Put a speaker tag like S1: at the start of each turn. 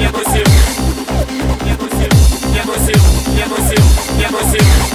S1: Я бросил, я бросил, я бросил, я бросил, я бросил.